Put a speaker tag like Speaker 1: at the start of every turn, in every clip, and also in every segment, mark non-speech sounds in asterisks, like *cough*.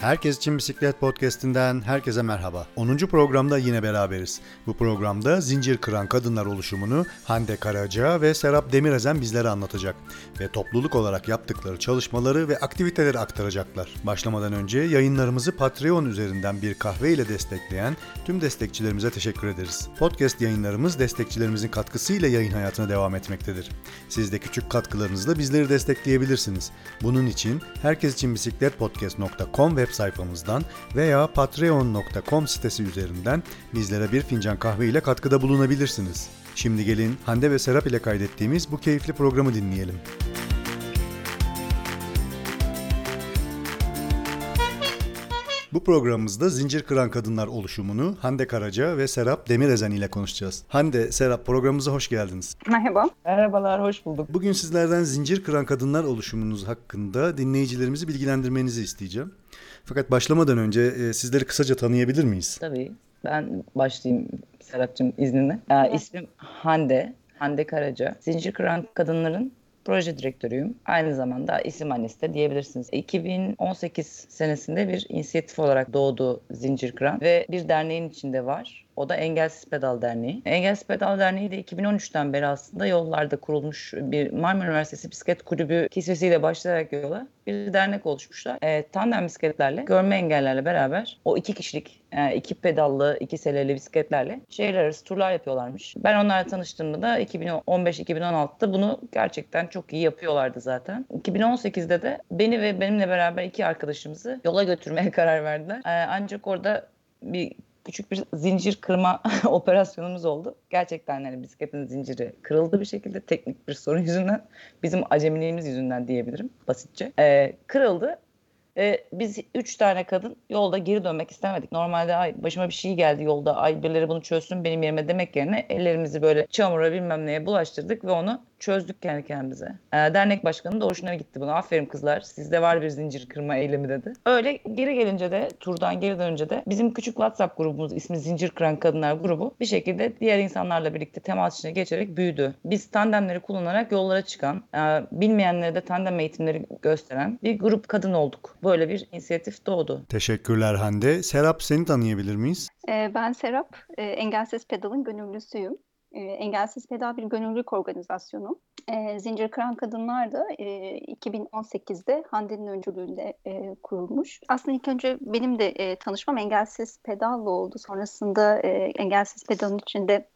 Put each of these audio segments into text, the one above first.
Speaker 1: Herkes için Bisiklet Podcast'inden herkese merhaba. 10. programda yine beraberiz. Bu programda zincir kıran kadınlar oluşumunu Hande Karaca ve Serap Demirezen bizlere anlatacak. Ve topluluk olarak yaptıkları çalışmaları ve aktiviteleri aktaracaklar. Başlamadan önce yayınlarımızı Patreon üzerinden bir kahve ile destekleyen tüm destekçilerimize teşekkür ederiz. Podcast yayınlarımız destekçilerimizin katkısıyla yayın hayatına devam etmektedir. Siz de küçük katkılarınızla bizleri destekleyebilirsiniz. Bunun için herkes için bisikletpodcast.com web sayfamızdan veya patreon.com sitesi üzerinden bizlere bir fincan kahve ile katkıda bulunabilirsiniz. Şimdi gelin Hande ve Serap ile kaydettiğimiz bu keyifli programı dinleyelim. Bu programımızda Zincir Kıran Kadınlar oluşumunu Hande Karaca ve Serap Demirezen ile konuşacağız. Hande, Serap programımıza hoş geldiniz.
Speaker 2: Merhaba.
Speaker 3: Merhabalar, hoş bulduk.
Speaker 1: Bugün sizlerden Zincir Kıran Kadınlar oluşumunuz hakkında dinleyicilerimizi bilgilendirmenizi isteyeceğim. Fakat başlamadan önce e, sizleri kısaca tanıyabilir miyiz?
Speaker 3: Tabii. Ben başlayayım Serapcığım izninle. Ee, ismim Hande. Hande Karaca. Zincir Kıran Kadınların proje direktörüyüm. Aynı zamanda isim annesi de diyebilirsiniz. 2018 senesinde bir inisiyatif olarak doğdu Zincir Kıran ve bir derneğin içinde var. O da Engelsiz Pedal Derneği. Engelsiz Pedal Derneği de 2013'ten beri aslında yollarda kurulmuş bir Marmara Üniversitesi Bisiklet Kulübü kisvesiyle başlayarak yola bir dernek oluşmuşlar. E, tandem bisikletlerle, görme engellerle beraber o iki kişilik, e, iki pedallı, iki seleli bisikletlerle şehir arası turlar yapıyorlarmış. Ben onlarla tanıştığımda da 2015-2016'da bunu gerçekten çok iyi yapıyorlardı zaten. 2018'de de beni ve benimle beraber iki arkadaşımızı yola götürmeye *laughs* karar verdiler. E, ancak orada bir küçük bir zincir kırma *laughs* operasyonumuz oldu. Gerçekten yani bisikletin zinciri kırıldı bir şekilde teknik bir sorun yüzünden. Bizim acemiliğimiz yüzünden diyebilirim basitçe. Ee, kırıldı. Ee, biz üç tane kadın yolda geri dönmek istemedik. Normalde ay başıma bir şey geldi yolda. Ay birileri bunu çözsün benim yerime demek yerine ellerimizi böyle çamura bilmem neye bulaştırdık ve onu çözdük kendi kendimize. Ee, dernek başkanı da hoşuna gitti bunu. Aferin kızlar sizde var bir zincir kırma eylemi dedi. Öyle geri gelince de turdan geri dönünce de bizim küçük WhatsApp grubumuz ismi Zincir Kıran Kadınlar grubu bir şekilde diğer insanlarla birlikte temas içine geçerek büyüdü. Biz tandemleri kullanarak yollara çıkan, e, bilmeyenlere de tandem eğitimleri gösteren bir grup kadın olduk. Böyle bir inisiyatif doğdu.
Speaker 1: Teşekkürler Hande. Serap seni tanıyabilir miyiz?
Speaker 2: Ee, ben Serap, e, Engelsiz Pedal'ın gönüllüsüyüm. E, Engelsiz Pedal bir gönüllülük organizasyonu. E, Zincir Kıran Kadınlar da e, 2018'de Hande'nin öncülüğünde e, kurulmuş. Aslında ilk önce benim de e, tanışmam Engelsiz Pedal'la oldu. Sonrasında e, Engelsiz Pedal'ın içinde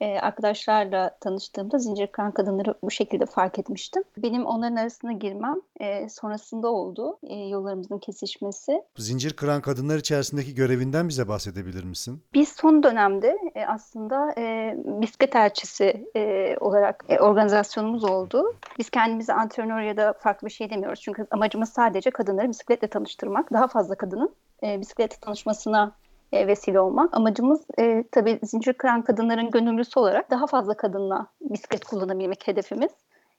Speaker 2: e, arkadaşlarla tanıştığımda zincir kıran kadınları bu şekilde fark etmiştim. Benim onların arasına girmem e, sonrasında oldu e, yollarımızın kesişmesi.
Speaker 1: Zincir kıran kadınlar içerisindeki görevinden bize bahsedebilir misin?
Speaker 2: Biz son dönemde e, aslında e, bisiklet elçisi e, olarak e, organizasyonumuz oldu. Biz kendimizi antrenör ya da farklı bir şey demiyoruz. Çünkü amacımız sadece kadınları bisikletle tanıştırmak. Daha fazla kadının e, bisikletle tanışmasına e, vesile olmak. Amacımız e, tabii zincir kıran kadınların gönüllüsü olarak daha fazla kadınla bisiklet kullanabilmek hedefimiz.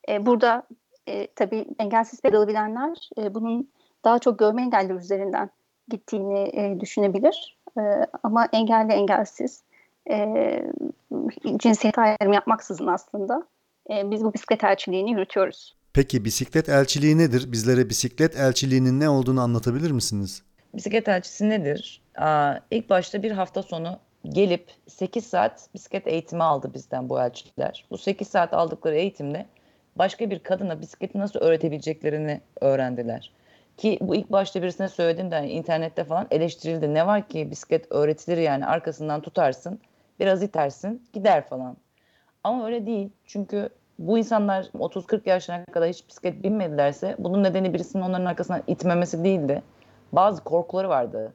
Speaker 2: E, burada e, tabii engelsiz pedalı bilenler e, bunun daha çok görme engelleri üzerinden gittiğini e, düşünebilir. E, ama engelli engelsiz e, cinsiyet ayrımı yapmaksızın aslında e, biz bu bisiklet elçiliğini yürütüyoruz.
Speaker 1: Peki bisiklet elçiliği nedir? Bizlere bisiklet elçiliğinin ne olduğunu anlatabilir misiniz?
Speaker 3: Bisiklet elçisi nedir? İlk başta bir hafta sonu gelip 8 saat bisiklet eğitimi aldı bizden bu elçiler. Bu 8 saat aldıkları eğitimde başka bir kadına bisikleti nasıl öğretebileceklerini öğrendiler. Ki bu ilk başta birisine söyledim de hani internette falan eleştirildi. Ne var ki bisiklet öğretilir yani arkasından tutarsın, biraz itersin, gider falan. Ama öyle değil. Çünkü bu insanlar 30-40 yaşına kadar hiç bisiklet binmedilerse bunun nedeni birisinin onların arkasından itmemesi değildi. Bazı korkuları vardı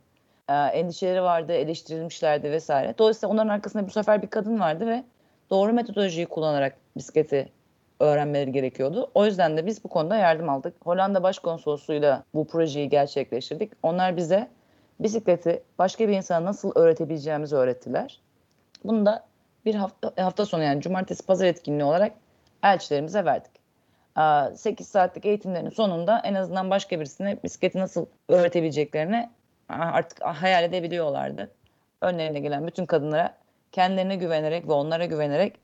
Speaker 3: e, endişeleri vardı, eleştirilmişlerdi vesaire. Dolayısıyla onların arkasında bu sefer bir kadın vardı ve doğru metodolojiyi kullanarak bisikleti öğrenmeleri gerekiyordu. O yüzden de biz bu konuda yardım aldık. Hollanda Başkonsolosluğu'yla bu projeyi gerçekleştirdik. Onlar bize bisikleti başka bir insana nasıl öğretebileceğimizi öğrettiler. Bunu da bir hafta, hafta sonu yani cumartesi pazar etkinliği olarak elçilerimize verdik. 8 saatlik eğitimlerin sonunda en azından başka birisine bisikleti nasıl öğretebileceklerini artık hayal edebiliyorlardı. Önlerine gelen bütün kadınlara kendilerine güvenerek ve onlara güvenerek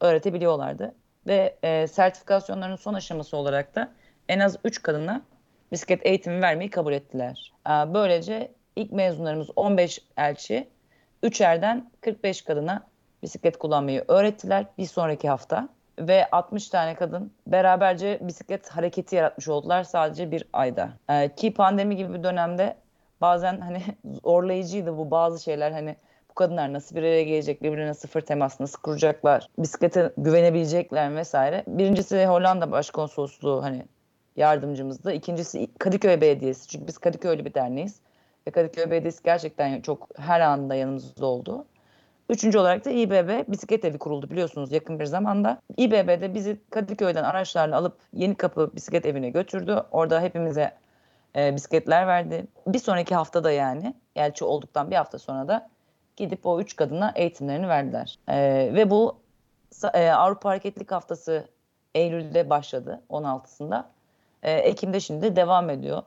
Speaker 3: öğretebiliyorlardı. Ve e, sertifikasyonların son aşaması olarak da en az 3 kadına bisiklet eğitimi vermeyi kabul ettiler. Ee, böylece ilk mezunlarımız 15 elçi, 3'erden 45 kadına bisiklet kullanmayı öğrettiler bir sonraki hafta. Ve 60 tane kadın beraberce bisiklet hareketi yaratmış oldular sadece bir ayda. Ee, ki pandemi gibi bir dönemde bazen hani *laughs* zorlayıcıydı bu bazı şeyler hani bu kadınlar nasıl bir araya gelecek, birbirine sıfır temas nasıl kuracaklar, bisiklete güvenebilecekler vesaire. Birincisi Hollanda Başkonsolosluğu hani yardımcımızdı. İkincisi Kadıköy Belediyesi. Çünkü biz Kadıköy'lü bir derneğiz. Ve Kadıköy Belediyesi gerçekten çok her anda yanımızda oldu. Üçüncü olarak da İBB bisiklet evi kuruldu biliyorsunuz yakın bir zamanda. İBB'de bizi Kadıköy'den araçlarla alıp Yeni Kapı bisiklet evine götürdü. Orada hepimize e, bisikletler verdi. Bir sonraki haftada yani elçi olduktan bir hafta sonra da gidip o üç kadına eğitimlerini verdiler. E, ve bu e, Avrupa Hareketlilik Haftası Eylül'de başladı 16'sında. E, Ekim'de şimdi devam ediyor.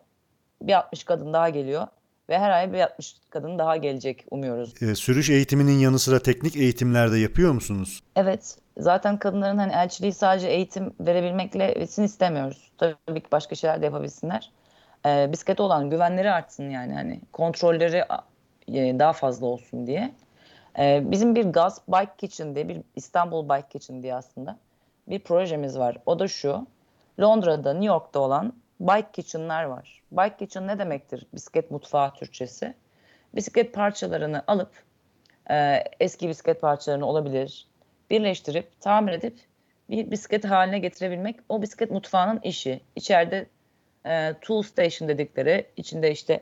Speaker 3: Bir 60 kadın daha geliyor ve her ay bir 60 kadın daha gelecek umuyoruz.
Speaker 1: E, sürüş eğitiminin yanı sıra teknik eğitimler de yapıyor musunuz?
Speaker 3: Evet. Zaten kadınların hani elçiliği sadece eğitim verebilmekle bitsin istemiyoruz. Tabii ki başka şeyler de yapabilsinler. E, bisiklete olan güvenleri artsın yani hani kontrolleri e, daha fazla olsun diye. E, bizim bir Gaz Bike Kitchen diye bir İstanbul Bike Kitchen diye aslında bir projemiz var. O da şu. Londra'da, New York'ta olan bike kitchen'lar var. Bike kitchen ne demektir? Bisiklet mutfağı Türkçesi. Bisiklet parçalarını alıp e, eski bisiklet parçalarını olabilir birleştirip tamir edip bir bisiklet haline getirebilmek o bisiklet mutfağının işi. İçeride e, tool station dedikleri içinde işte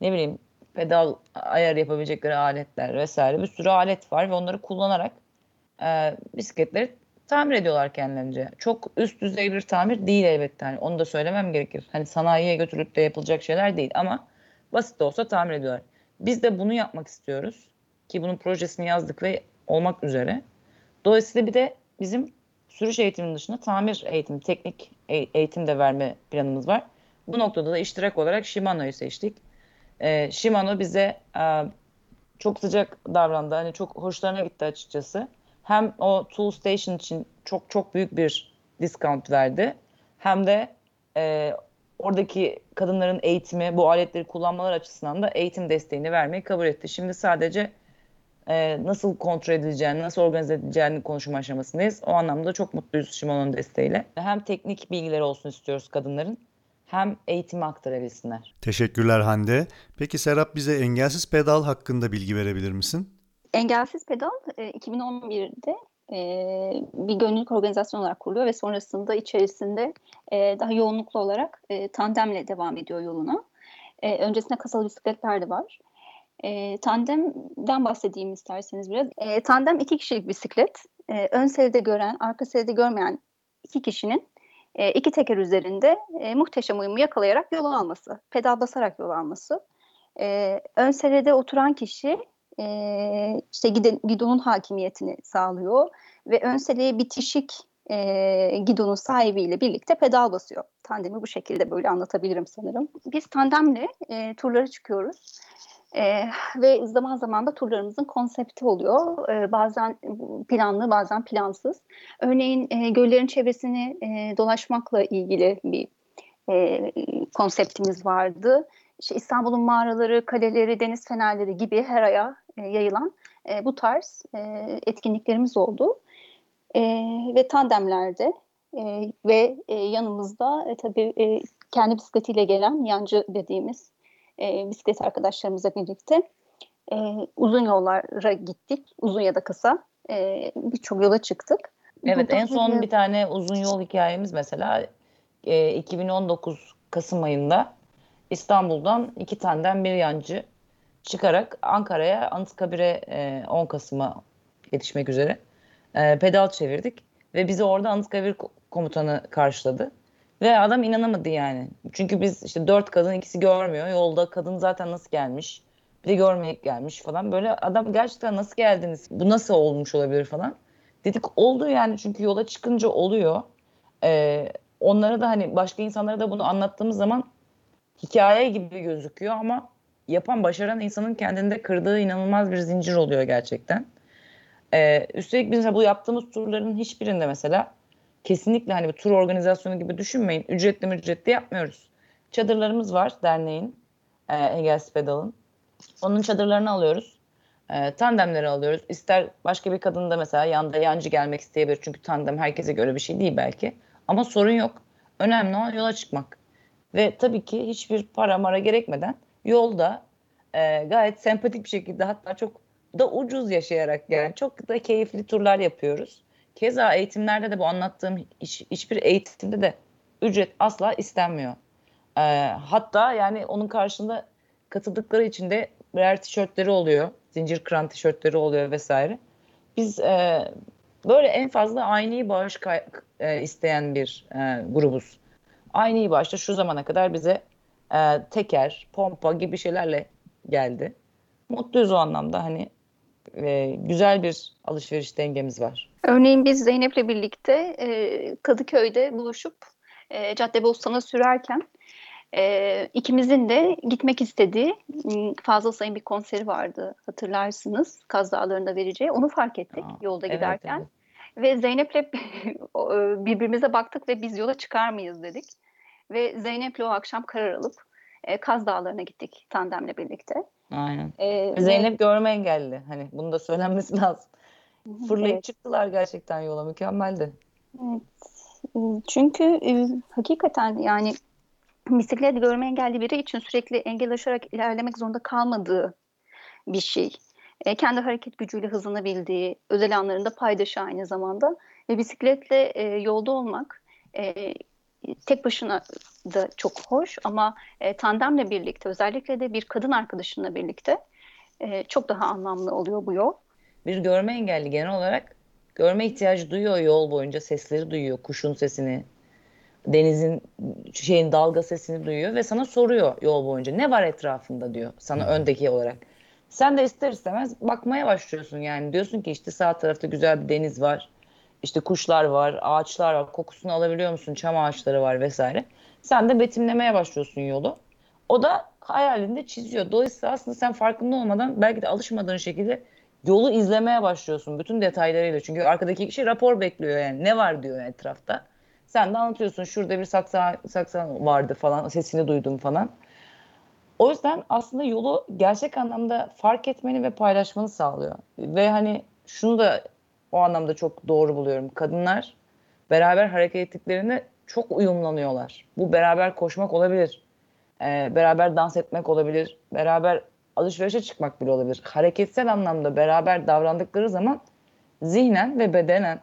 Speaker 3: ne bileyim pedal ayar yapabilecekleri aletler vesaire bir sürü alet var ve onları kullanarak e, bisikletleri tamir ediyorlar kendilerince. Çok üst düzey bir tamir değil elbette. Hani onu da söylemem gerekir. Hani sanayiye götürüp de yapılacak şeyler değil ama basit de olsa tamir ediyorlar. Biz de bunu yapmak istiyoruz. Ki bunun projesini yazdık ve olmak üzere. Dolayısıyla bir de bizim sürüş eğitiminin dışında tamir eğitimi, teknik eğitim de verme planımız var. Bu noktada da iştirak olarak Shimano'yu seçtik. Ee, Shimano bize e, çok sıcak davrandı. Hani çok hoşlarına gitti açıkçası hem o Tool Station için çok çok büyük bir discount verdi. Hem de e, oradaki kadınların eğitimi, bu aletleri kullanmalar açısından da eğitim desteğini vermeyi kabul etti. Şimdi sadece e, nasıl kontrol edileceğini, nasıl organize edileceğini konuşma aşamasındayız. O anlamda çok mutluyuz Shimano'nun desteğiyle. Hem teknik bilgileri olsun istiyoruz kadınların hem eğitimi aktarabilsinler.
Speaker 1: Teşekkürler Hande. Peki Serap bize engelsiz pedal hakkında bilgi verebilir misin?
Speaker 2: Engelsiz Pedal 2011'de e, bir gönüllülük organizasyon olarak kuruluyor ve sonrasında içerisinde e, daha yoğunluklu olarak e, tandemle devam ediyor yoluna. Öncesinde kasalı bisikletler de var. Tandemden bahsedeyim isterseniz biraz. Tandem iki kişilik bisiklet. Ön seride gören, arka seride görmeyen iki kişinin iki teker üzerinde muhteşem uyumu yakalayarak yol alması, pedal basarak yol alması. Ön seride oturan kişi e, işte gidonun hakimiyetini sağlıyor ve ön seleye bitişik e, gidonun sahibiyle birlikte pedal basıyor. Tandemi bu şekilde böyle anlatabilirim sanırım. Biz tandemle e, turlara çıkıyoruz. Ee, ve zaman zaman da turlarımızın konsepti oluyor. Ee, bazen planlı, bazen plansız. Örneğin e, göllerin çevresini e, dolaşmakla ilgili bir e, konseptimiz vardı. İşte İstanbul'un mağaraları, kaleleri, deniz fenerleri gibi her aya e, yayılan e, bu tarz e, etkinliklerimiz oldu. E, ve tandemlerde e, ve e, yanımızda e, tabii e, kendi bisikletiyle gelen yancı dediğimiz e, bisiklet arkadaşlarımızla birlikte e, uzun yollara gittik. Uzun ya da kısa e, birçok yola çıktık.
Speaker 3: Evet Burada en son bir tane uzun yol hikayemiz mesela e, 2019 Kasım ayında İstanbul'dan iki tandem bir yancı çıkarak Ankara'ya Anıtkabir'e e, 10 Kasım'a yetişmek üzere e, pedal çevirdik. Ve bizi orada Anıtkabir komutanı karşıladı. Ve adam inanamadı yani. Çünkü biz işte dört kadın ikisi görmüyor. Yolda kadın zaten nasıl gelmiş. Bir de görmeyip gelmiş falan. Böyle adam gerçekten nasıl geldiniz? Bu nasıl olmuş olabilir falan. Dedik oldu yani çünkü yola çıkınca oluyor. Ee, onlara da hani başka insanlara da bunu anlattığımız zaman hikaye gibi gözüküyor ama yapan, başaran insanın kendinde kırdığı inanılmaz bir zincir oluyor gerçekten. Ee, üstelik biz bu yaptığımız turların hiçbirinde mesela kesinlikle hani bir tur organizasyonu gibi düşünmeyin. Ücretli ücretli yapmıyoruz. çadırlarımız var derneğin, e, Engelsiz Pedal'ın. Onun çadırlarını alıyoruz. E, tandemleri alıyoruz. İster başka bir kadın da mesela yanda yancı gelmek isteyebilir. Çünkü tandem herkese göre bir şey değil belki. Ama sorun yok. Önemli olan yola çıkmak. Ve tabii ki hiçbir para mara gerekmeden yolda e, gayet sempatik bir şekilde hatta çok da ucuz yaşayarak yani çok da keyifli turlar yapıyoruz. Keza eğitimlerde de bu anlattığım hiç, hiçbir eğitimde de ücret asla istenmiyor. E, hatta yani onun karşında katıldıkları için de birer tişörtleri oluyor. Zincir kıran tişörtleri oluyor vesaire. Biz e, böyle en fazla aynı bağış e, isteyen bir e, grubuz. Aynı bağışta şu zamana kadar bize e, teker, pompa gibi şeylerle geldi. Mutluyuz o anlamda hani e, güzel bir alışveriş dengemiz var.
Speaker 2: Örneğin biz Zeynep'le birlikte e, Kadıköy'de buluşup e, Caddebostan'a sürerken e, ikimizin de gitmek istediği fazla sayın bir konseri vardı hatırlarsınız Kaz Dağları'nda vereceği. Onu fark ettik Aa, yolda evet, giderken. Evet. Ve Zeynep'le *laughs* birbirimize baktık ve biz yola çıkar mıyız dedik. Ve Zeynep'le o akşam karar alıp e, Kaz Dağları'na gittik tandemle birlikte.
Speaker 3: Aynen. Ee, Zeynep ve... görme engelli. Hani bunu da söylenmesi *laughs* lazım. Fırlayıp evet. çıktılar gerçekten yola. Mükemmeldi.
Speaker 2: Evet. Çünkü e, hakikaten yani bisiklet görme engelli biri için sürekli engel aşarak ilerlemek zorunda kalmadığı bir şey. E, kendi hareket gücüyle hızlanabildiği, özel anlarında paydaşı aynı zamanda. Ve bisikletle e, yolda olmak e, tek başına da çok hoş ama e, tandemle birlikte özellikle de bir kadın arkadaşınla birlikte e, çok daha anlamlı oluyor bu yol.
Speaker 3: Bir görme engelli genel olarak görme ihtiyacı duyuyor yol boyunca sesleri duyuyor, kuşun sesini, denizin şeyin dalga sesini duyuyor ve sana soruyor yol boyunca ne var etrafında diyor sana öndeki olarak. Sen de ister istemez bakmaya başlıyorsun yani diyorsun ki işte sağ tarafta güzel bir deniz var işte kuşlar var, ağaçlar var, kokusunu alabiliyor musun, çam ağaçları var vesaire. Sen de betimlemeye başlıyorsun yolu. O da hayalinde çiziyor. Dolayısıyla aslında sen farkında olmadan belki de alışmadığın şekilde yolu izlemeye başlıyorsun bütün detaylarıyla. Çünkü arkadaki kişi rapor bekliyor yani ne var diyor etrafta. Sen de anlatıyorsun şurada bir saksa, saksa vardı falan sesini duydum falan. O yüzden aslında yolu gerçek anlamda fark etmeni ve paylaşmanı sağlıyor. Ve hani şunu da o anlamda çok doğru buluyorum. Kadınlar beraber hareket ettiklerinde çok uyumlanıyorlar. Bu beraber koşmak olabilir. Ee, beraber dans etmek olabilir. Beraber alışverişe çıkmak bile olabilir. Hareketsel anlamda beraber davrandıkları zaman zihnen ve bedenen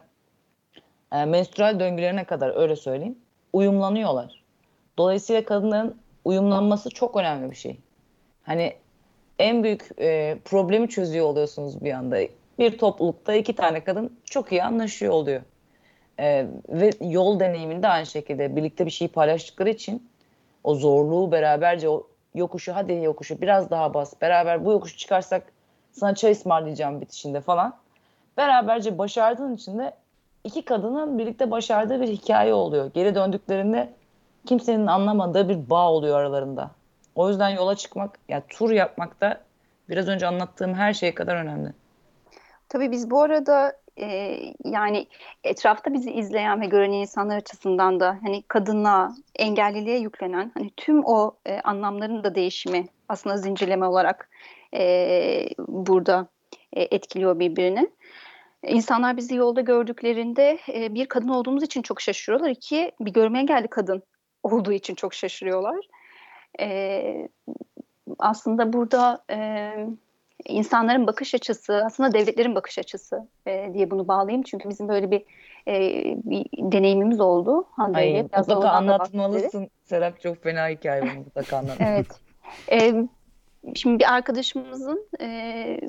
Speaker 3: e, menstrual döngülerine kadar öyle söyleyeyim uyumlanıyorlar. Dolayısıyla kadınların uyumlanması çok önemli bir şey. Hani en büyük e, problemi çözüyor oluyorsunuz bir anda bir toplulukta iki tane kadın çok iyi anlaşıyor oluyor. Ee, ve yol deneyiminde aynı şekilde birlikte bir şey paylaştıkları için o zorluğu beraberce o yokuşu hadi yokuşu biraz daha bas beraber bu yokuşu çıkarsak sana çay ısmarlayacağım bitişinde falan. Beraberce başardığın için de iki kadının birlikte başardığı bir hikaye oluyor. Geri döndüklerinde kimsenin anlamadığı bir bağ oluyor aralarında. O yüzden yola çıkmak, yani tur yapmak da biraz önce anlattığım her şey kadar önemli.
Speaker 2: Tabii biz bu arada e, yani etrafta bizi izleyen ve gören insanlar açısından da hani kadına, engelliliğe yüklenen hani tüm o e, anlamların da değişimi aslında zincirleme olarak e, burada e, etkiliyor birbirini. İnsanlar bizi yolda gördüklerinde e, bir kadın olduğumuz için çok şaşırıyorlar. İki, bir görme engelli kadın olduğu için çok şaşırıyorlar. E, aslında burada e, insanların bakış açısı, aslında devletlerin bakış açısı e, diye bunu bağlayayım. Çünkü bizim böyle bir, e, bir deneyimimiz oldu.
Speaker 3: Ay, mutlaka anlatmalısın. Serap çok fena hikaye bunu mutlaka anlat.
Speaker 2: evet. E, şimdi bir arkadaşımızın e,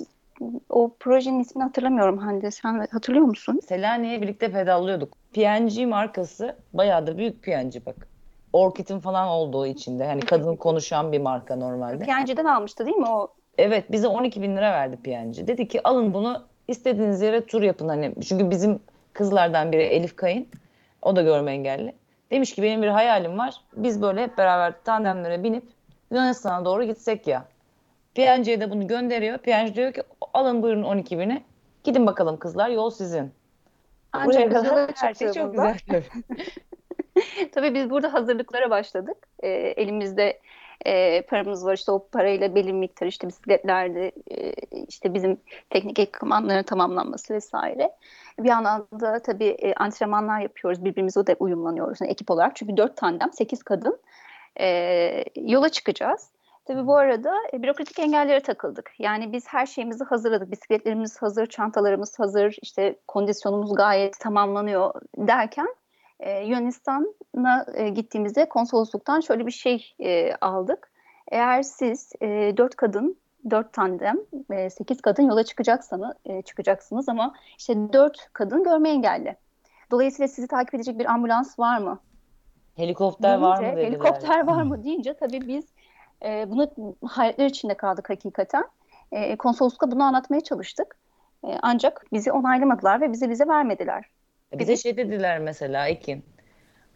Speaker 2: o projenin ismini hatırlamıyorum Hande. Sen hatırlıyor musun?
Speaker 3: Selanik'e birlikte pedallıyorduk. PNG markası bayağı da büyük PNG bak. Orkid'in falan olduğu içinde. Hani kadın konuşan bir marka normalde.
Speaker 2: PNG'den almıştı değil mi o
Speaker 3: Evet bize 12 bin lira verdi PNG. Dedi ki alın bunu istediğiniz yere tur yapın. Hani çünkü bizim kızlardan biri Elif Kayın. O da görme engelli. Demiş ki benim bir hayalim var. Biz böyle hep beraber tandemlere binip Yunanistan'a doğru gitsek ya. PNG'ye de bunu gönderiyor. PNG diyor ki alın buyurun 12 bini. Gidin bakalım kızlar yol sizin.
Speaker 2: Ancak Buraya kadar her şey
Speaker 3: çok güzel. *laughs* *laughs*
Speaker 2: Tabii biz burada hazırlıklara başladık. E, elimizde e, paramız var işte o parayla belirli miktar işte bisikletlerde e, işte bizim teknik ekipmanların tamamlanması vesaire. Bir yandan da tabii e, antrenmanlar yapıyoruz. Birbirimize de uyumlanıyoruz yani ekip olarak. Çünkü dört tandem, sekiz kadın e, yola çıkacağız. Tabii bu arada e, bürokratik engellere takıldık. Yani biz her şeyimizi hazırladık. Bisikletlerimiz hazır, çantalarımız hazır, işte kondisyonumuz gayet tamamlanıyor derken e, Yunanistan'a e, gittiğimizde konsolosluktan şöyle bir şey e, aldık. Eğer siz e, dört kadın, dört tandem, e, sekiz kadın yola çıkacaksanız e, çıkacaksınız ama işte dört kadın görme engelli. Dolayısıyla sizi takip edecek bir ambulans var mı?
Speaker 3: Helikopter var mı
Speaker 2: Deyince,
Speaker 3: dediler.
Speaker 2: Helikopter var mı *laughs* deyince tabii biz e, bunu hayretler içinde kaldık hakikaten. E, konsolosluğa bunu anlatmaya çalıştık. E, ancak bizi onaylamadılar ve bizi bize vermediler.
Speaker 3: Bize şey dediler mesela Ekin.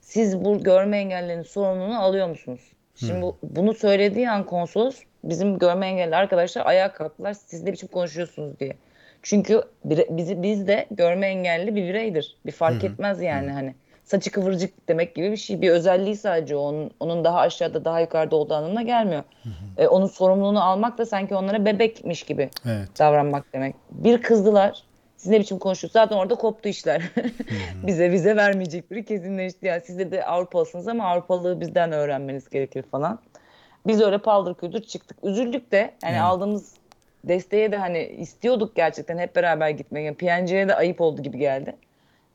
Speaker 3: Siz bu görme engellerinin sorumluluğunu alıyor musunuz? Şimdi bu, bunu söylediği an konsolos bizim görme engelli arkadaşlar ayağa kalktılar. Siz ne biçim konuşuyorsunuz diye. Çünkü bire, bizi biz de görme engelli bir bireydir. Bir fark etmez yani hani. Saçı kıvırcık demek gibi bir şey. Bir özelliği sadece onun, onun daha aşağıda daha yukarıda olduğu anlamına gelmiyor. E, onun sorumluluğunu almak da sanki onlara bebekmiş gibi
Speaker 1: Evet.
Speaker 3: davranmak demek. Bir kızdılar. Siz ne biçim konuşuyorsunuz? Zaten orada koptu işler. *laughs* bize vize vermeyecek biri kesinleşti. Yani siz de, de Avrupalısınız ama Avrupalığı bizden öğrenmeniz gerekir falan. Biz öyle paldır küldür çıktık. Üzüldük de yani
Speaker 1: Hmm.
Speaker 3: aldığımız desteğe de hani istiyorduk gerçekten hep beraber gitmek. Yani PNG'ye de ayıp oldu gibi geldi.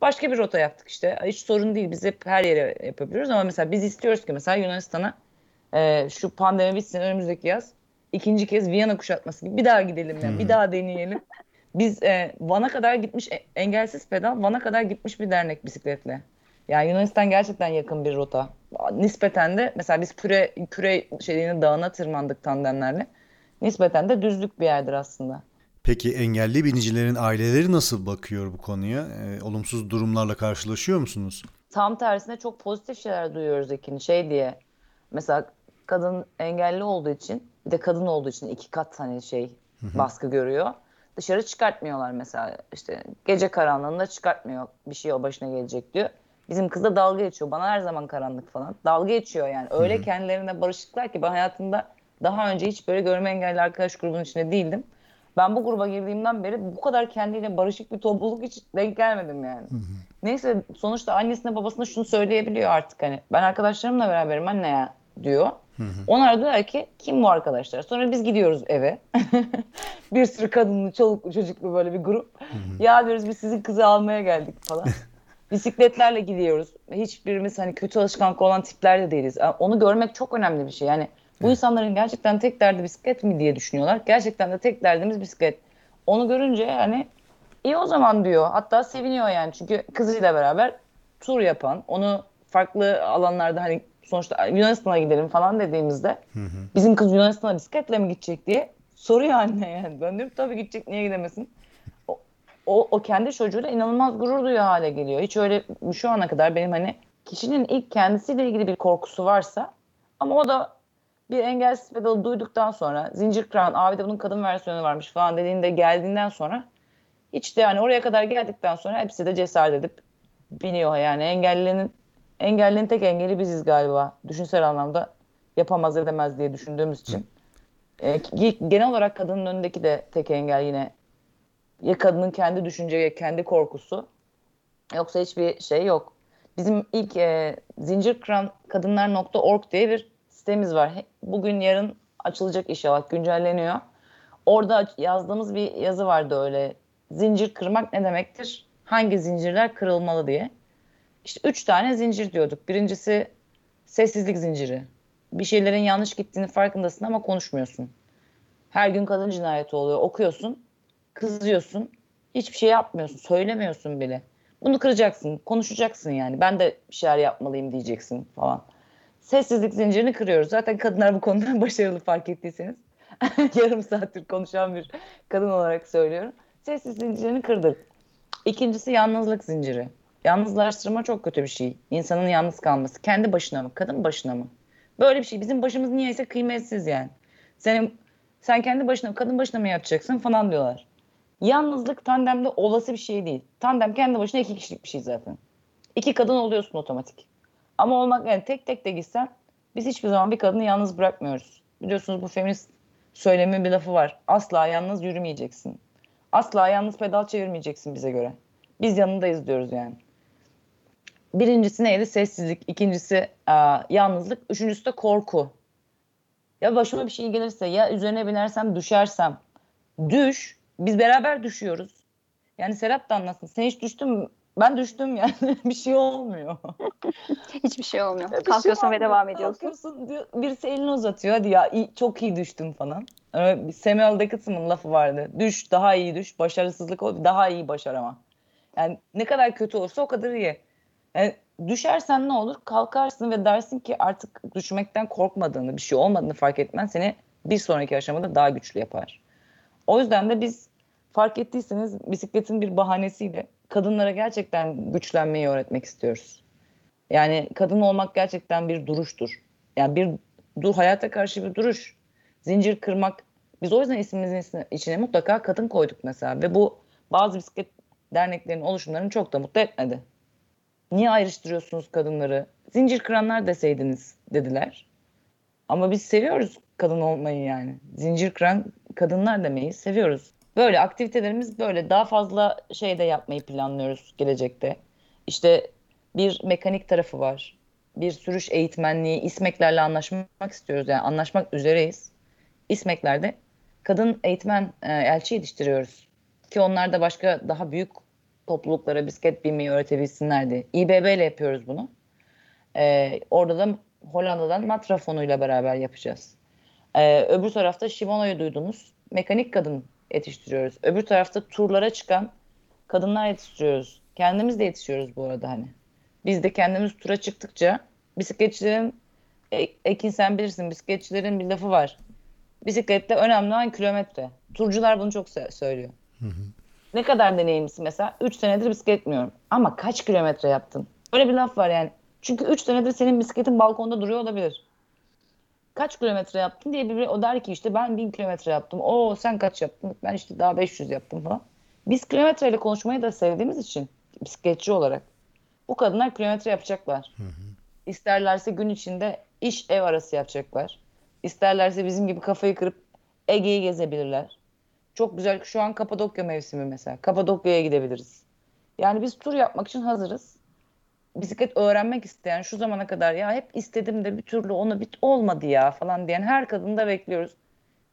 Speaker 3: Başka bir rota yaptık işte. Hiç sorun değil. Biz hep her yere yapabiliyoruz ama mesela biz istiyoruz ki mesela Yunanistan'a e, şu pandemi bitsin önümüzdeki yaz ikinci kez Viyana kuşatması gibi bir daha gidelim yani. Bir daha deneyelim. Biz e, Van'a kadar gitmiş e, engelsiz pedal Van'a kadar gitmiş bir dernek bisikletle. Yani Yunanistan gerçekten yakın bir rota. Nispeten de mesela biz Püre Küre şeyini dağına tırmandık tandemlerle. Nispeten de düzlük bir yerdir aslında.
Speaker 1: Peki engelli binicilerin aileleri nasıl bakıyor bu konuya? Ee, olumsuz durumlarla karşılaşıyor musunuz?
Speaker 3: Tam tersine çok pozitif şeyler duyuyoruz Ekin. Şey diye mesela kadın engelli olduğu için bir de kadın olduğu için iki kat hani şey baskı görüyor. Dışarı çıkartmıyorlar mesela işte gece karanlığında çıkartmıyor bir şey o başına gelecek diyor. Bizim kız da dalga geçiyor. Bana her zaman karanlık falan. Dalga geçiyor yani. Öyle kendilerine barışıklar ki ben hayatımda daha önce hiç böyle görme engelli arkadaş grubunun içinde değildim. Ben bu gruba girdiğimden beri bu kadar kendiyle barışık bir topluluk hiç denk gelmedim yani. Neyse sonuçta annesine babasına şunu söyleyebiliyor artık hani. Ben arkadaşlarımla beraberim anne ya diyor. Onlar diyorlar ki kim bu arkadaşlar? Sonra biz gidiyoruz eve. *laughs* bir sürü kadınlı, çoluklu, çocuklu böyle bir grup. Ya diyoruz biz sizin kızı almaya geldik falan. *laughs* Bisikletlerle gidiyoruz. Hiçbirimiz hani kötü alışkanlık olan tipler de değiliz. Onu görmek çok önemli bir şey. Yani bu insanların gerçekten tek derdi bisiklet mi diye düşünüyorlar. Gerçekten de tek derdimiz bisiklet. Onu görünce hani iyi o zaman diyor. Hatta seviniyor yani. Çünkü kızıyla beraber tur yapan, onu farklı alanlarda hani sonuçta Yunanistan'a gidelim falan dediğimizde bizim kız Yunanistan'a bisikletle mi gidecek diye soruyor anne yani. Ben diyorum tabii gidecek niye gidemesin. O, o, o kendi çocuğuyla inanılmaz gurur duyuyor hale geliyor. Hiç öyle şu ana kadar benim hani kişinin ilk kendisiyle ilgili bir korkusu varsa ama o da bir engelsiz pedalı duyduktan sonra zincir kıran abi de bunun kadın versiyonu varmış falan dediğinde geldiğinden sonra hiç de yani oraya kadar geldikten sonra hepsi de cesaret edip biniyor yani engellinin engellinin tek engeli biziz galiba. Düşünsel anlamda yapamaz edemez diye düşündüğümüz için. E, genel olarak kadının önündeki de tek engel yine ya kadının kendi düşünce ya kendi korkusu yoksa hiçbir şey yok. Bizim ilk e, zincirkırankadınlar.org diye bir sitemiz var. Bugün yarın açılacak inşallah güncelleniyor. Orada yazdığımız bir yazı vardı öyle. Zincir kırmak ne demektir? Hangi zincirler kırılmalı diye. İşte üç tane zincir diyorduk. Birincisi sessizlik zinciri. Bir şeylerin yanlış gittiğini farkındasın ama konuşmuyorsun. Her gün kadın cinayeti oluyor. Okuyorsun, kızıyorsun, hiçbir şey yapmıyorsun, söylemiyorsun bile. Bunu kıracaksın, konuşacaksın yani. Ben de bir şeyler yapmalıyım diyeceksin falan. Sessizlik zincirini kırıyoruz. Zaten kadınlar bu konuda *laughs* başarılı fark ettiyseniz. *laughs* Yarım saattir konuşan bir kadın olarak söylüyorum. Sessiz zincirini kırdık. İkincisi yalnızlık zinciri. Yalnızlaştırma çok kötü bir şey. İnsanın yalnız kalması. Kendi başına mı? Kadın başına mı? Böyle bir şey. Bizim başımız niyeyse kıymetsiz yani. Senin, sen kendi başına kadın başına mı yapacaksın falan diyorlar. Yalnızlık tandemde olası bir şey değil. Tandem kendi başına iki kişilik bir şey zaten. İki kadın oluyorsun otomatik. Ama olmak yani tek tek de gitsen biz hiçbir zaman bir kadını yalnız bırakmıyoruz. Biliyorsunuz bu feminist söylemin bir lafı var. Asla yalnız yürümeyeceksin. Asla yalnız pedal çevirmeyeceksin bize göre. Biz yanındayız diyoruz yani. Birincisi neydi? Sessizlik. İkincisi aa, yalnızlık. Üçüncüsü de korku. Ya başıma bir şey gelirse ya üzerine binersem düşersem. Düş. Biz beraber düşüyoruz. Yani Serap da anlasın. Sen hiç düştün mü? Ben düştüm yani. *laughs* bir şey olmuyor. *laughs*
Speaker 2: Hiçbir şey olmuyor.
Speaker 3: Bir şey
Speaker 2: Kalkıyorsun ve
Speaker 3: olmuyor.
Speaker 2: devam ediyorsun.
Speaker 3: Kalkıyorsun diyor, birisi elini uzatıyor. Hadi ya iyi- çok iyi düştüm falan. Ee, Samuel Becket'ın lafı vardı. Düş daha iyi düş. Başarısızlık o daha iyi başarama. Yani ne kadar kötü olursa o kadar iyi. Yani düşersen ne olur? Kalkarsın ve dersin ki artık düşmekten korkmadığını, bir şey olmadığını fark etmen seni bir sonraki aşamada daha güçlü yapar. O yüzden de biz fark ettiyseniz bisikletin bir bahanesiyle kadınlara gerçekten güçlenmeyi öğretmek istiyoruz. Yani kadın olmak gerçekten bir duruştur. Yani bir dur hayata karşı bir duruş. Zincir kırmak. Biz o yüzden ismimizin içine- içine mutlaka kadın koyduk mesela ve bu bazı bisiklet derneklerinin oluşumlarını çok da mutlu etmedi. Niye ayrıştırıyorsunuz kadınları? Zincir kıranlar deseydiniz dediler. Ama biz seviyoruz kadın olmayı yani. Zincir kıran kadınlar demeyi seviyoruz. Böyle aktivitelerimiz böyle daha fazla şey de yapmayı planlıyoruz gelecekte. İşte bir mekanik tarafı var. Bir sürüş eğitmenliği, İSMEK'lerle anlaşmak istiyoruz. Yani anlaşmak üzereyiz. İSMEK'lerde kadın eğitmen e, elçi yetiştiriyoruz. Ki onlar da başka daha büyük topluluklara bisiklet binmeyi öğretebilsinler diye. İBB ile yapıyoruz bunu. E, orada da Hollanda'dan Matrafon'uyla beraber yapacağız. E, öbür tarafta Shimano'yu duydunuz. Mekanik kadın yetiştiriyoruz. Öbür tarafta turlara çıkan kadınlar yetiştiriyoruz. Kendimiz de yetişiyoruz bu arada hani. Biz de kendimiz tura çıktıkça bisikletçilerin e, Ekin sen bilirsin bisikletçilerin bir lafı var. Bisiklette önemli olan kilometre. Turcular bunu çok sö- söylüyor. Ne kadar deneyimlisin mesela? 3 senedir bisiklet biniyorum. Ama kaç kilometre yaptın? Öyle bir laf var yani. Çünkü 3 senedir senin bisikletin balkonda duruyor olabilir. Kaç kilometre yaptın diye bir o der ki işte ben 1000 kilometre yaptım. Oo sen kaç yaptın? Ben işte daha 500 yaptım falan. Biz kilometreyle konuşmayı da sevdiğimiz için bisikletçi olarak bu kadınlar kilometre yapacaklar. İsterlerse gün içinde iş ev arası yapacaklar. İsterlerse bizim gibi kafayı kırıp Ege'yi gezebilirler. Çok güzel. Şu an Kapadokya mevsimi mesela. Kapadokya'ya gidebiliriz. Yani biz tur yapmak için hazırız. Bisiklet öğrenmek isteyen şu zamana kadar ya hep istedim de bir türlü onu bit olmadı ya falan diyen her kadını da bekliyoruz.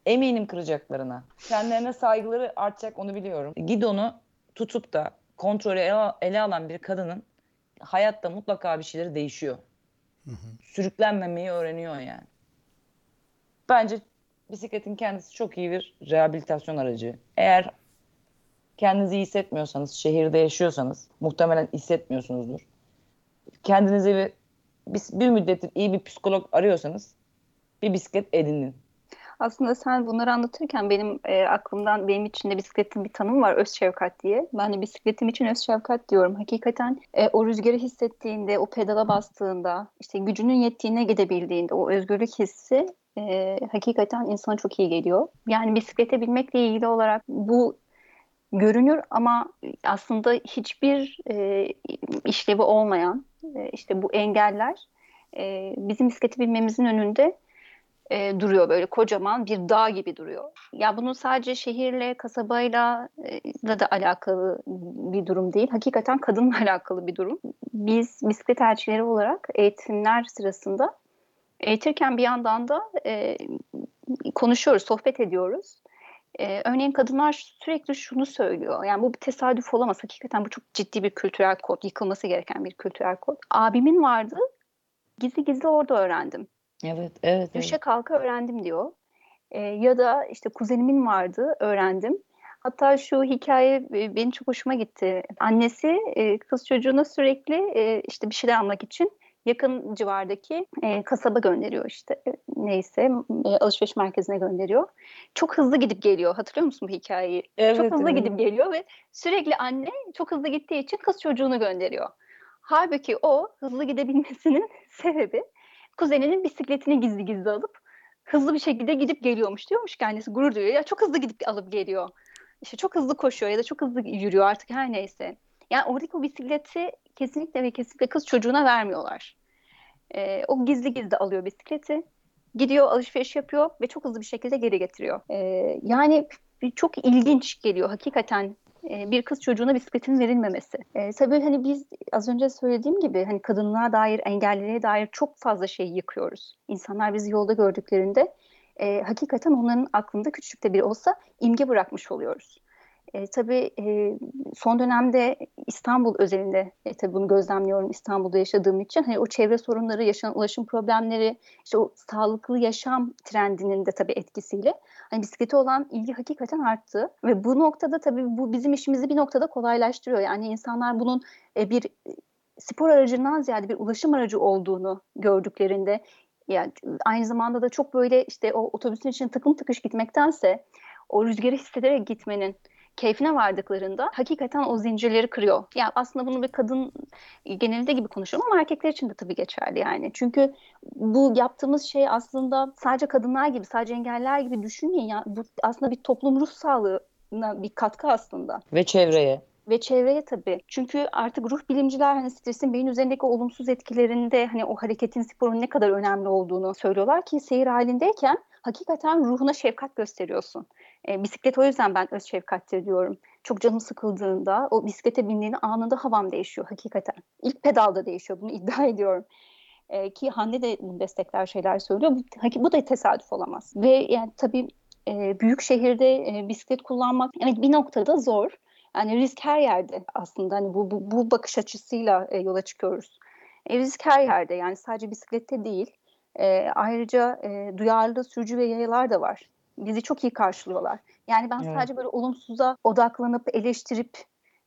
Speaker 3: Eminim kıracaklarına. Kendilerine saygıları artacak onu biliyorum. Gidonu tutup da kontrolü ele, ele alan bir kadının hayatta mutlaka bir şeyleri değişiyor. Sürüklenmemeyi öğreniyor yani. Bence bisikletin kendisi çok iyi bir rehabilitasyon aracı. Eğer kendinizi iyi hissetmiyorsanız, şehirde yaşıyorsanız, muhtemelen hissetmiyorsunuzdur. Kendinize bir, bir, bir müddettir iyi bir psikolog arıyorsanız bir bisiklet edinin.
Speaker 2: Aslında sen bunları anlatırken benim e, aklımdan benim için de bisikletin bir tanımı var öz şefkat diye. Ben de bisikletim için öz şefkat diyorum. Hakikaten e, o rüzgarı hissettiğinde, o pedala bastığında, işte gücünün yettiğine gidebildiğinde o özgürlük hissi e, hakikaten insana çok iyi geliyor. Yani bisiklete binmekle ilgili olarak bu görünür ama aslında hiçbir e, işlevi olmayan e, işte bu engeller e, bizim bisiklete binmemizin önünde e, duruyor böyle kocaman bir dağ gibi duruyor. Ya bunun sadece şehirle, kasabayla e, da alakalı bir durum değil. Hakikaten kadınla *laughs* alakalı bir durum. Biz bisiklet elçileri olarak eğitimler sırasında eğitirken bir yandan da e, konuşuyoruz, sohbet ediyoruz. Ee, örneğin kadınlar sürekli şunu söylüyor. Yani bu bir tesadüf olamaz. Hakikaten bu çok ciddi bir kültürel kod. Yıkılması gereken bir kültürel kod. Abimin vardı. Gizli gizli orada öğrendim.
Speaker 3: Evet, evet.
Speaker 2: Düşe
Speaker 3: evet.
Speaker 2: kalka öğrendim diyor. Ee, ya da işte kuzenimin vardı öğrendim. Hatta şu hikaye e, benim çok hoşuma gitti. Annesi e, kız çocuğuna sürekli e, işte bir şeyler almak için yakın civardaki e, kasaba gönderiyor işte E, neyse e, alışveriş merkezine gönderiyor. Çok hızlı gidip geliyor. Hatırlıyor musun bu hikayeyi?
Speaker 3: Evet,
Speaker 2: çok hızlı
Speaker 3: evet.
Speaker 2: gidip geliyor ve sürekli anne çok hızlı gittiği için kız çocuğunu gönderiyor. Halbuki o hızlı gidebilmesinin *laughs* sebebi kuzeninin bisikletini gizli gizli alıp hızlı bir şekilde gidip geliyormuş diyormuş ki annesi gurur duyuyor. Ya çok hızlı gidip alıp geliyor. İşte çok hızlı koşuyor ya da çok hızlı yürüyor artık her neyse. Yani oradaki o bisikleti kesinlikle ve kesinlikle kız çocuğuna vermiyorlar. E, o gizli gizli alıyor bisikleti. Gidiyor alışveriş yapıyor ve çok hızlı bir şekilde geri getiriyor. E, yani çok ilginç geliyor hakikaten e, bir kız çocuğuna bisikletin verilmemesi. E, tabii hani biz az önce söylediğim gibi hani kadınlığa dair, engelliliğe dair çok fazla şey yıkıyoruz. İnsanlar bizi yolda gördüklerinde e, hakikaten onların aklında küçücük bir olsa imge bırakmış oluyoruz. E, tabii e, son dönemde İstanbul özelinde e, tabii bunu gözlemliyorum İstanbul'da yaşadığım için. Hani o çevre sorunları, yaşanan ulaşım problemleri, işte o sağlıklı yaşam trendinin de tabii etkisiyle hani bisiklete olan ilgi hakikaten arttı. Ve bu noktada tabii bu bizim işimizi bir noktada kolaylaştırıyor. Yani insanlar bunun e, bir spor aracından ziyade bir ulaşım aracı olduğunu gördüklerinde yani aynı zamanda da çok böyle işte o otobüsün içine takım tıkış gitmektense o rüzgarı hissederek gitmenin keyfine vardıklarında hakikaten o zincirleri kırıyor. Yani aslında bunu bir kadın genelinde gibi konuşuyorum ama erkekler için de tabii geçerli yani. Çünkü bu yaptığımız şey aslında sadece kadınlar gibi, sadece engeller gibi düşünmeyin. Yani bu aslında bir toplum ruh sağlığına bir katkı aslında.
Speaker 3: Ve çevreye
Speaker 2: ve çevreye tabii. Çünkü artık ruh bilimciler hani stresin beyin üzerindeki olumsuz etkilerinde hani o hareketin sporun ne kadar önemli olduğunu söylüyorlar ki seyir halindeyken hakikaten ruhuna şefkat gösteriyorsun. E, bisiklet o yüzden ben öz şefkattir diyorum. Çok canım sıkıldığında o bisiklete bindiğini anında havam değişiyor hakikaten. İlk pedalda değişiyor bunu iddia *laughs* ediyorum. E, ki Hande de destekler şeyler söylüyor. Bu, bu da tesadüf olamaz. Ve yani tabii e, büyük şehirde e, bisiklet kullanmak evet bir noktada zor. Yani risk her yerde aslında hani bu, bu, bu bakış açısıyla e, yola çıkıyoruz. E, risk her yerde yani sadece bisiklette değil. E, ayrıca e, duyarlı sürücü ve yayalar da var. Bizi çok iyi karşılıyorlar. Yani ben evet. sadece böyle olumsuza odaklanıp eleştirip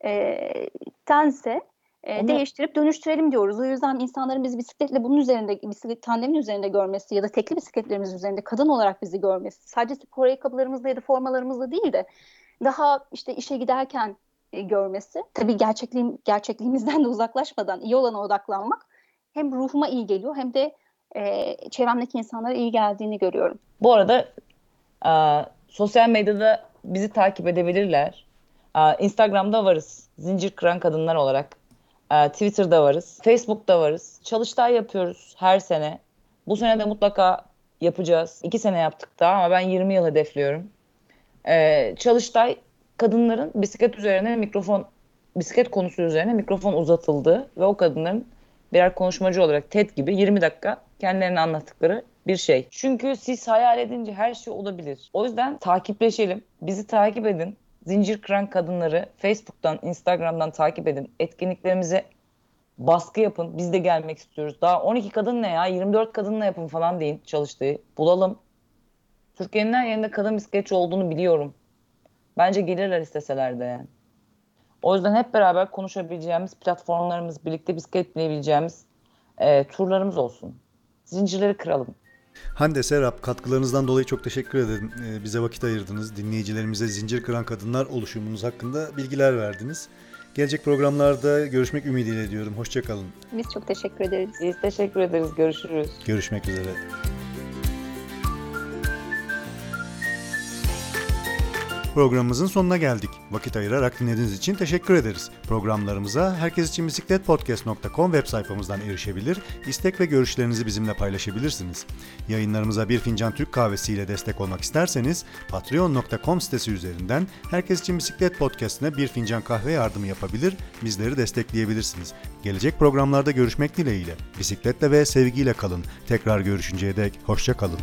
Speaker 2: e, tense e, Ama... değiştirip dönüştürelim diyoruz. O yüzden insanların bizi bisikletle bunun üzerinde, bisiklet tandemin üzerinde görmesi ya da tekli bisikletlerimiz üzerinde kadın olarak bizi görmesi. Sadece spor ayakkabılarımızla ya da formalarımızla değil de daha işte işe giderken e, görmesi. Tabii gerçekliğim, gerçekliğimizden de uzaklaşmadan iyi olana odaklanmak hem ruhuma iyi geliyor hem de e, çevremdeki insanlara iyi geldiğini görüyorum.
Speaker 3: Bu arada e, sosyal medyada bizi takip edebilirler. E, Instagram'da varız. Zincir kıran kadınlar olarak. E, Twitter'da varız. Facebook'ta varız. Çalıştay yapıyoruz her sene. Bu sene de mutlaka yapacağız. İki sene yaptık daha ama ben 20 yıl hedefliyorum. E, Çalıştay kadınların bisiklet üzerine mikrofon bisiklet konusu üzerine mikrofon uzatıldı ve o kadınların birer konuşmacı olarak TED gibi 20 dakika kendilerini anlattıkları bir şey. Çünkü siz hayal edince her şey olabilir. O yüzden takipleşelim. Bizi takip edin. Zincir kıran kadınları Facebook'tan, Instagram'dan takip edin. Etkinliklerimize baskı yapın. Biz de gelmek istiyoruz. Daha 12 kadın ne ya? 24 kadınla yapın falan deyin çalıştığı. Bulalım. Türkiye'nin her yerinde kadın bisikletçi olduğunu biliyorum. Bence gelirler isteseler de yani. O yüzden hep beraber konuşabileceğimiz platformlarımız, birlikte bisiklet binebileceğimiz e, turlarımız olsun. Zincirleri kıralım.
Speaker 1: Hande Serap katkılarınızdan dolayı çok teşekkür ederim. Ee, bize vakit ayırdınız. Dinleyicilerimize Zincir Kıran Kadınlar oluşumunuz hakkında bilgiler verdiniz. Gelecek programlarda görüşmek ümidiyle diyorum. Hoşçakalın.
Speaker 2: Biz çok teşekkür ederiz.
Speaker 3: Biz teşekkür ederiz. Görüşürüz.
Speaker 1: Görüşmek üzere. Programımızın sonuna geldik. Vakit ayırarak dinlediğiniz için teşekkür ederiz. Programlarımıza herkes için bisikletpodcast.com web sayfamızdan erişebilir, istek ve görüşlerinizi bizimle paylaşabilirsiniz. Yayınlarımıza bir fincan Türk kahvesi ile destek olmak isterseniz patreon.com sitesi üzerinden herkes için bisiklet podcastine bir fincan kahve yardımı yapabilir, bizleri destekleyebilirsiniz. Gelecek programlarda görüşmek dileğiyle. Bisikletle ve sevgiyle kalın. Tekrar görüşünceye dek hoşça kalın.